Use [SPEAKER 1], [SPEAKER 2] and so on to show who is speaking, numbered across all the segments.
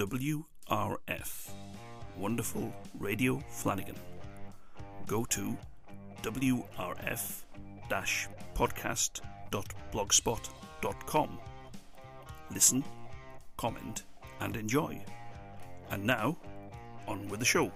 [SPEAKER 1] WRF, Wonderful Radio Flanagan. Go to WRF podcast.blogspot.com. Listen, comment, and enjoy. And now, on with the show.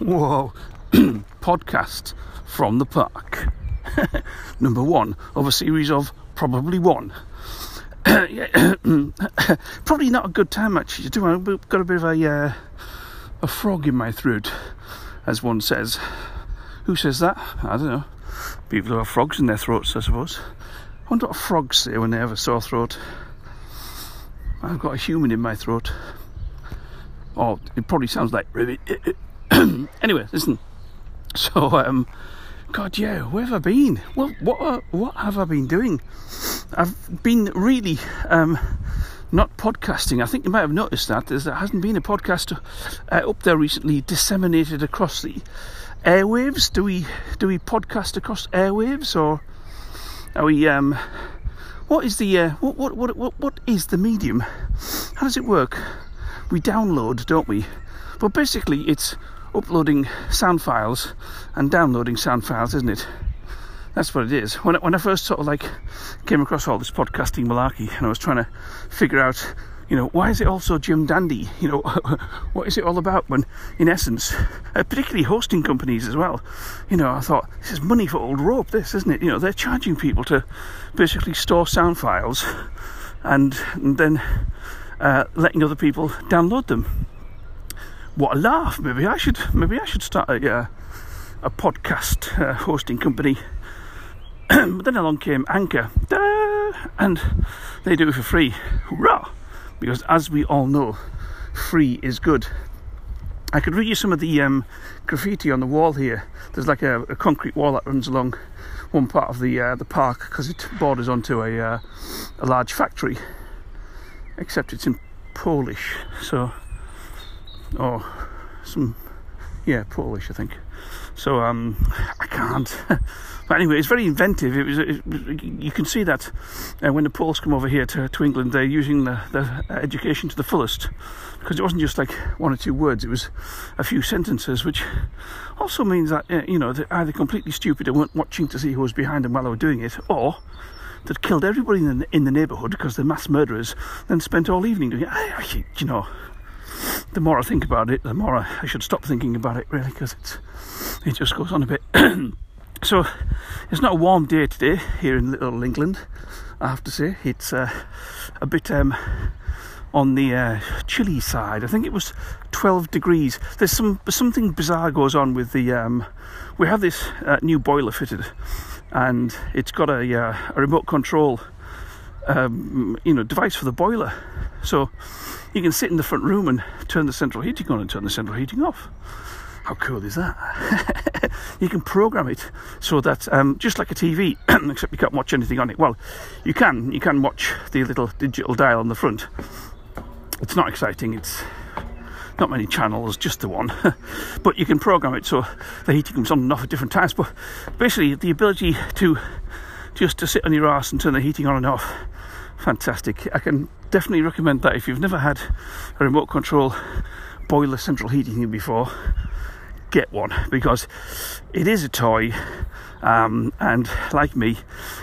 [SPEAKER 1] Whoa, podcast from the park. Number one of a series of probably one. probably not a good time actually. To do I've got a bit of a uh, a frog in my throat, as one says. Who says that? I don't know. People who have frogs in their throats, I suppose. I wonder what frogs say when they have a sore throat. I've got a human in my throat. Oh, it probably sounds like anyway, listen. So, um, God, yeah, where have I been? Well, what uh, what have I been doing? I've been really um, not podcasting. I think you might have noticed that there hasn't been a podcast uh, up there recently disseminated across the airwaves. Do we do we podcast across airwaves or are we? Um, what is the uh, what, what what what what is the medium? How does it work? We download, don't we? But basically, it's uploading sound files and downloading sound files, isn't it? That's what it is. When I, when I first sort of like came across all this podcasting malarkey, and I was trying to figure out, you know, why is it all so Jim Dandy? You know, what is it all about? When, in essence, uh, particularly hosting companies as well, you know, I thought this is money for old rope. This isn't it? You know, they're charging people to basically store sound files, and, and then uh, letting other people download them what a laugh! Maybe I should maybe I should start a uh, a podcast uh, hosting company. but then along came Anchor, and they do it for free. Hurrah! Because as we all know, free is good. I could read you some of the um, graffiti on the wall here. There's like a, a, concrete wall that runs along one part of the uh, the park because it borders onto a uh, a large factory. Except it's in Polish, so or some, yeah, Polish, I think. So um, I can't. but anyway, it's very inventive. It was, it, you can see that uh, when the Poles come over here to, to England, they're using the, the education to the fullest because it wasn't just like one or two words; it was a few sentences, which also means that uh, you know they're either completely stupid and weren't watching to see who was behind them while they were doing it, or that killed everybody in the, in the neighbourhood because they're mass murderers, then spent all evening doing it. I, you know, the more I think about it, the more I, I should stop thinking about it really because it just goes on a bit. so it's not a warm day today here in Little England. I have to say it's uh, a bit um, on the uh, chilly side. I think it was 12 degrees. There's some something bizarre goes on with the. Um, we have this uh, new boiler fitted, and it's got a, uh, a remote control, um, you know, device for the boiler. So you can sit in the front room and turn the central heating on and turn the central heating off. How cool is that? you can program it so that um, just like a TV, except you can't watch anything on it. Well, you can. You can watch the little digital dial on the front. It's not exciting. It's not many channels, just the one. but you can program it so the heating comes on and off at different times. But basically, the ability to just to sit on your ass and turn the heating on and off fantastic. I can definitely recommend that if you've never had a remote control boiler central heating before, get one because it is a toy. Um, and like me,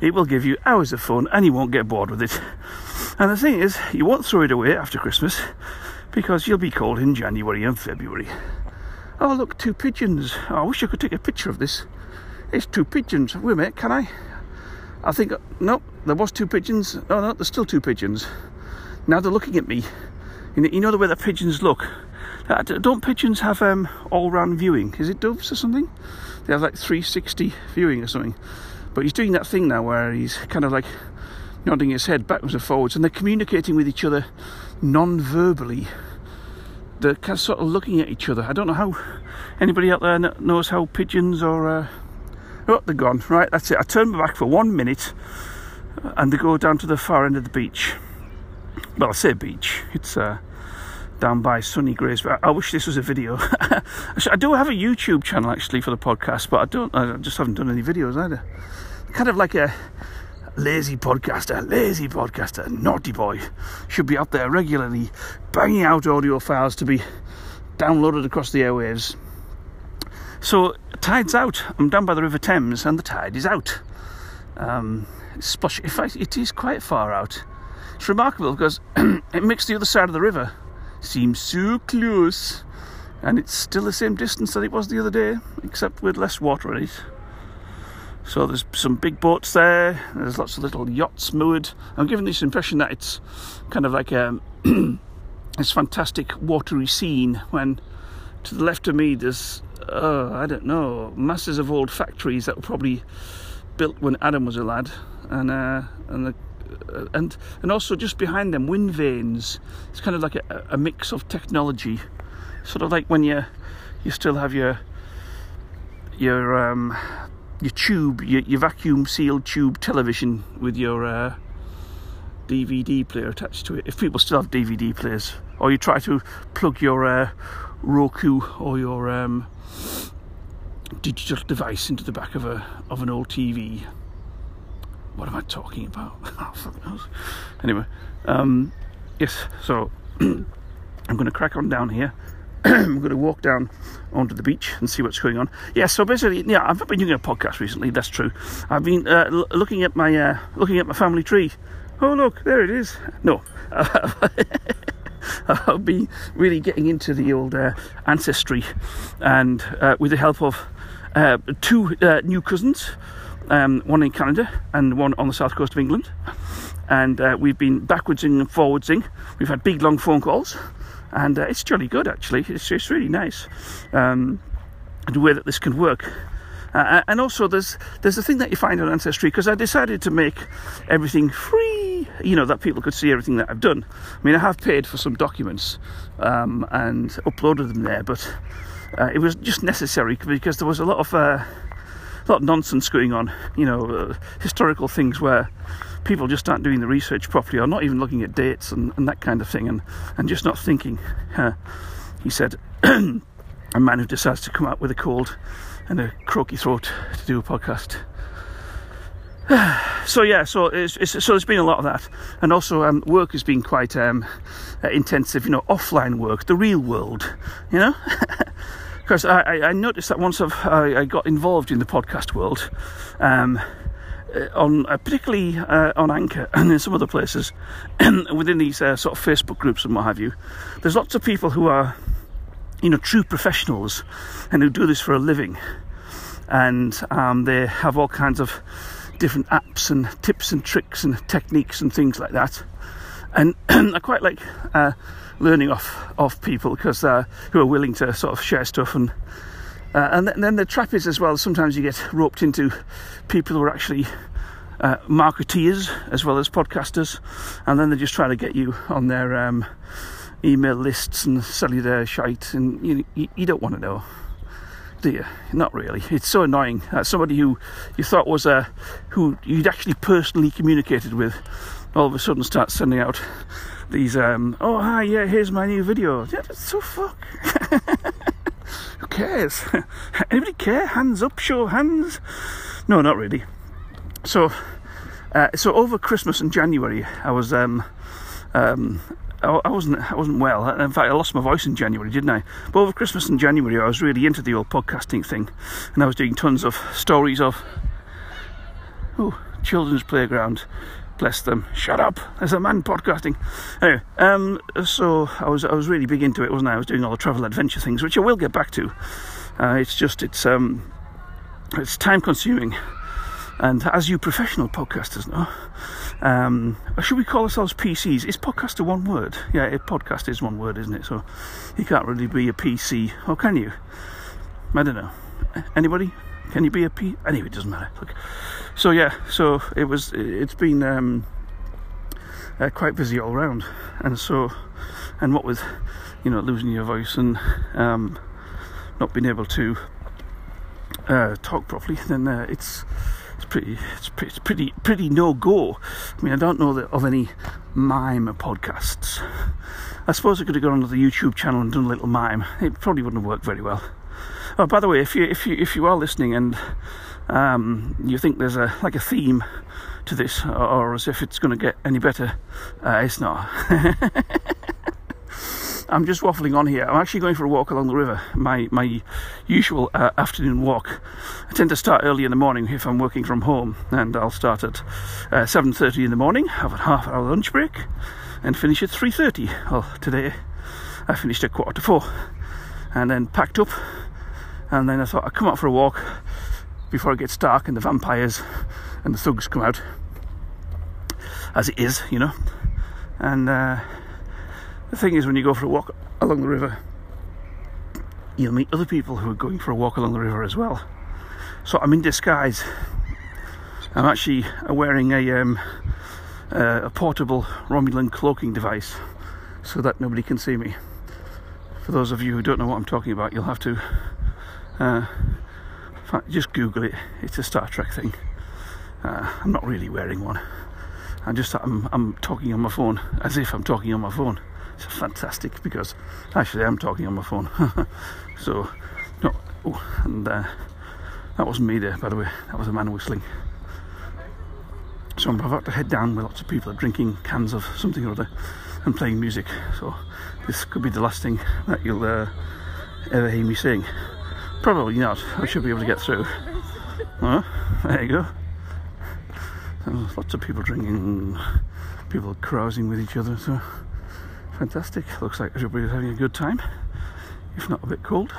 [SPEAKER 1] it will give you hours of fun and you won't get bored with it. And the thing is, you won't throw it away after Christmas because you'll be cold in January and February. Oh, look, two pigeons. Oh, I wish I could take a picture of this. It's two pigeons. Wait a minute, can I? I think, no, there was two pigeons. Oh no, there's still two pigeons. Now they're looking at me. You know the way that pigeons look. Don't pigeons have um, all-round viewing? Is it doves or something? They have like 360 viewing or something. But he's doing that thing now where he's kind of like nodding his head backwards and forwards, and they're communicating with each other non-verbally. They're kind of sort of looking at each other. I don't know how anybody out there knows how pigeons or uh, Oh, they're gone. Right, that's it. I turn my back for one minute and they go down to the far end of the beach. Well, I say beach. It's uh, down by Sunny Grace. But I wish this was a video. I do have a YouTube channel actually for the podcast, but I don't. I just haven't done any videos either. Kind of like a lazy podcaster, lazy podcaster, naughty boy, should be out there regularly banging out audio files to be downloaded across the airwaves. So, tide's out. I'm down by the River Thames and the tide is out. Um, splush. In fact, it is quite far out. It's remarkable because it makes the other side of the river seem so close, and it's still the same distance that it was the other day, except with less water in it. So there's some big boats there. There's lots of little yachts moored. I'm given this impression that it's kind of like a this fantastic watery scene when to the left of me there's uh, I don't know masses of old factories that were probably built when Adam was a lad, and uh, and the uh, and and also just behind them wind vanes. It's kind of like a, a mix of technology, sort of like when you you still have your your um, your tube, your, your vacuum sealed tube television with your uh, DVD player attached to it. If people still have DVD players, or you try to plug your uh, Roku or your um, digital device into the back of a of an old TV. What am I talking about? oh. Anyway, um, yes. So I'm going to crack on down here. I'm going to walk down onto the beach and see what's going on. Yeah, so basically, yeah, I've not been doing a podcast recently. That's true. I've been uh, l- looking at my uh, looking at my family tree. Oh, look, there it is. No, I've be really getting into the old uh, ancestry, and uh, with the help of uh, two uh, new cousins, um, one in Canada and one on the south coast of England, and we've been backwards and forwardsing. We've had big long phone calls and uh, it's jolly good actually. It's, it's really nice um, the way that this can work. Uh, and also, there's there's a thing that you find on Ancestry because I decided to make everything free, you know, that people could see everything that I've done. I mean, I have paid for some documents um, and uploaded them there, but uh, it was just necessary because there was a lot of uh, a lot of nonsense going on, you know, uh, historical things where people just aren't doing the research properly or not even looking at dates and, and that kind of thing and, and just not thinking. Uh, he said, a man who decides to come out with a cold and a croaky throat to do a podcast. so yeah, so it's, it's, so there's been a lot of that, and also um, work has been quite um, uh, intensive. You know, offline work, the real world. You know, because I, I, noticed that once I've, I, I, got involved in the podcast world, um, uh, on uh, particularly uh, on Anchor and in some other places within these uh, sort of Facebook groups and what have you. There's lots of people who are, you know, true professionals and who do this for a living, and um, they have all kinds of different apps and tips and tricks and techniques and things like that. And I quite like uh, learning off off people because uh, who are willing to sort of share stuff and uh, and, th- and, then the trap is as well, sometimes you get roped into people who are actually uh, marketeers as well as podcasters, and then they just try to get you on their um, email lists and sell you their shite, and you, you don't want to know. Do you? Not really. It's so annoying. Uh, somebody who you thought was a who you'd actually personally communicated with, all of a sudden starts sending out these. Um, oh hi, yeah, here's my new video. Yeah, that's so fuck. Who cares? Anybody care? Hands up, show hands. No, not really. So, uh, so over Christmas and January, I was um, um, I, wasn't I wasn't well. In fact, I lost my voice in January, didn't I? But over Christmas and January, I was really into the old podcasting thing, and I was doing tons of stories of oh children's playground bless them. Shut up! There's a man podcasting. Anyway, um, so I was I was really big into it, wasn't I? I was doing all the travel adventure things, which I will get back to. Uh, it's just it's um, it's time consuming, and as you professional podcasters know, um, should we call ourselves PCs? Is podcaster one word? Yeah, a podcast is one word, isn't it? So you can't really be a PC, or can you? I don't know. Anybody? Can you be a P? Anyway, it doesn't matter. Look. So yeah, so it was. It's been um, uh, quite busy all round, and so, and what with, you know, losing your voice and um, not being able to uh, talk properly, then uh, it's pretty it's pretty it's pretty, pretty no go. I mean, I don't know of any mime podcasts. I suppose I could have gone onto the YouTube channel and done a little mime. It probably wouldn't have worked very well. Oh, by the way, if you if you if you are listening and Um, you think there's a like a theme to this, or, or as if it's going to get any better. Uh, it's not. I'm just waffling on here. I'm actually going for a walk along the river. My my usual uh, afternoon walk. I tend to start early in the morning if I'm working from home, and I'll start at uh, 7:30 in the morning, have a half hour lunch break, and finish at 3:30. Well, today I finished at quarter to four, and then packed up, and then I thought I'd come out for a walk before it gets dark and the vampires and the thugs come out, as it is, you know, and. Uh, the thing is, when you go for a walk along the river, you'll meet other people who are going for a walk along the river as well. So I'm in disguise. I'm actually wearing a, um, uh, a portable Romulan cloaking device so that nobody can see me. For those of you who don't know what I'm talking about, you'll have to uh, just Google it. It's a Star Trek thing. Uh, I'm not really wearing one. I'm just I'm, I'm talking on my phone as if I'm talking on my phone. It's fantastic because actually I'm talking on my phone. so, no, oh, and uh, that wasn't me there, by the way. That was a man whistling. So I'm about to head down where lots of people are drinking cans of something or other and playing music. So this could be the last thing that you'll uh, ever hear me sing. Probably not. I should be able to get through. Well, there you go. There's lots of people drinking, people carousing with each other. So fantastic. Looks like everybody's having a good time, if not a bit cold.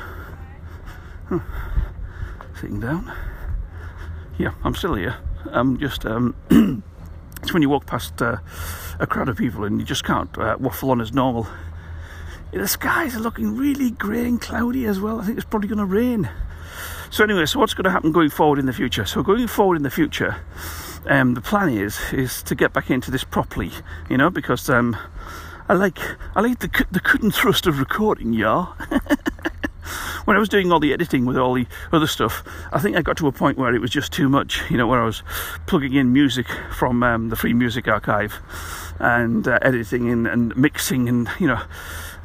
[SPEAKER 1] Huh. Sitting down. Yeah, I'm still here. I'm just. Um, it's when you walk past uh, a crowd of people and you just can't uh, waffle on as normal. The skies are looking really grey and cloudy as well. I think it's probably going to rain. So anyway, so what's going to happen going forward in the future? So going forward in the future, um, the plan is is to get back into this properly, you know, because um, I like I like the the cut and thrust of recording, yeah. when I was doing all the editing with all the other stuff, I think I got to a point where it was just too much. You know, where I was plugging in music from um, the Free Music Archive and uh, editing and, and, mixing and you know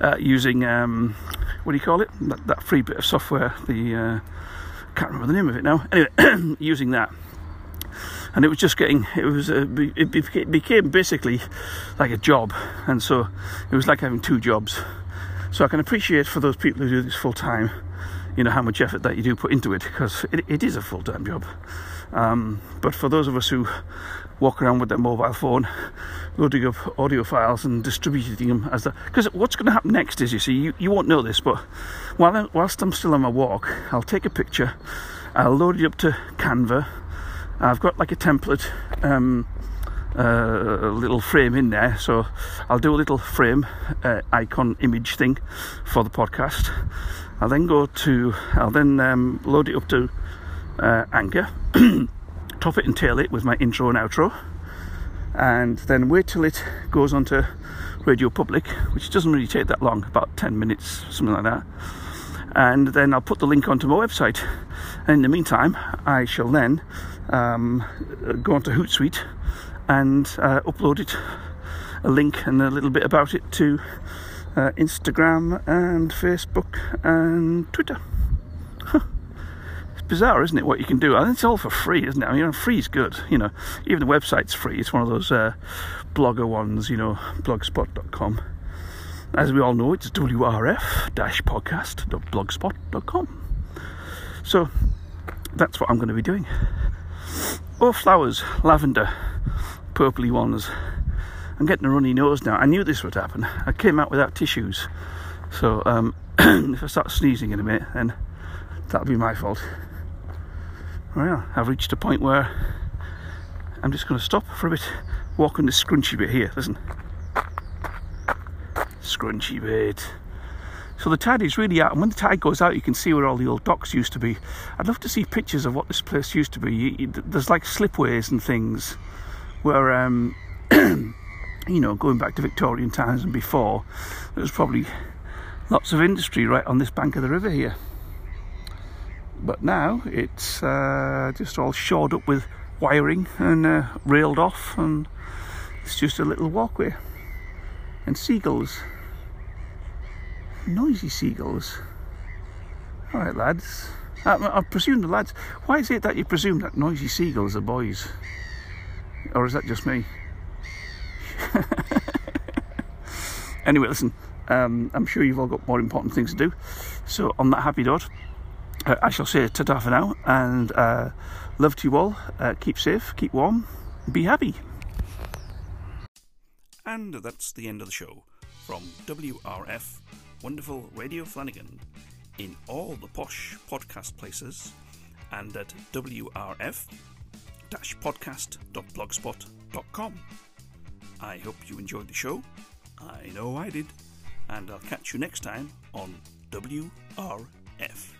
[SPEAKER 1] uh, using um, what do you call it? That, that, free bit of software. The uh, can't remember the name of it now. Anyway, using that and it was just getting it was uh, it became basically like a job. And so it was like having two jobs. So i can appreciate for those people who do this full time you know how much effort that you do put into it because it, it is a full-time job. Um, but for those of us who walk around with their mobile phone loading up audio files and distributing them as the because what's going to happen next is you see you, you won't know this but while I, whilst i'm still on my walk i'll take a picture i'll load it up to canva I've got like a template um, uh, little frame in there. So I'll do a little frame uh, icon image thing for the podcast. I'll then go to I'll then um, load it up to uh, Anchor top it and tail it with my intro and outro. And then wait till it goes onto Radio Public which doesn't really take that long about 10 minutes something like that and then I'll put the link onto my website and in the meantime I shall then um, go onto Hootsuite and uh, upload it, a link and a little bit about it to uh, Instagram and Facebook and Twitter. It's bizarre, isn't it? What you can do. I think it's all for free, isn't it? I mean, free is good. You know, even the website's free. It's one of those uh, blogger ones. You know, blogspot.com. As we all know, it's wrf-podcast.blogspot.com. So that's what I'm going to be doing. Oh, flowers, lavender, purpley ones. I'm getting a runny nose now. I knew this would happen. I came out without tissues. So um, if I start sneezing in a minute, then that'll be my fault. Well, I've reached a point where I'm just going to stop for a bit, walk on this scrunchy bit here. Listen. Scrunchy bit. So the tide is really out, and when the tide goes out, you can see where all the old docks used to be. I'd love to see pictures of what this place used to be. There's like slipways and things where, um, you know, going back to Victorian times and before, there was probably lots of industry right on this bank of the river here. But now it's uh, just all shored up with wiring and uh, railed off, and it's just a little walkway and seagulls noisy seagulls. Alright lads, I, I presume the lads. Why is it that you presume that noisy seagulls are boys? Or is that just me? anyway, listen, um, I'm sure you've all got more important things to do. So, on that happy note, uh, I shall say ta ta for now and uh, love to you all. Uh, keep safe, keep warm, be happy. And that's the end of the show from WRF, wonderful Radio Flanagan, in all the posh podcast places and at WRF podcast.blogspot.com. I hope you enjoyed the show. I know I did. And I'll catch you next time on WRF.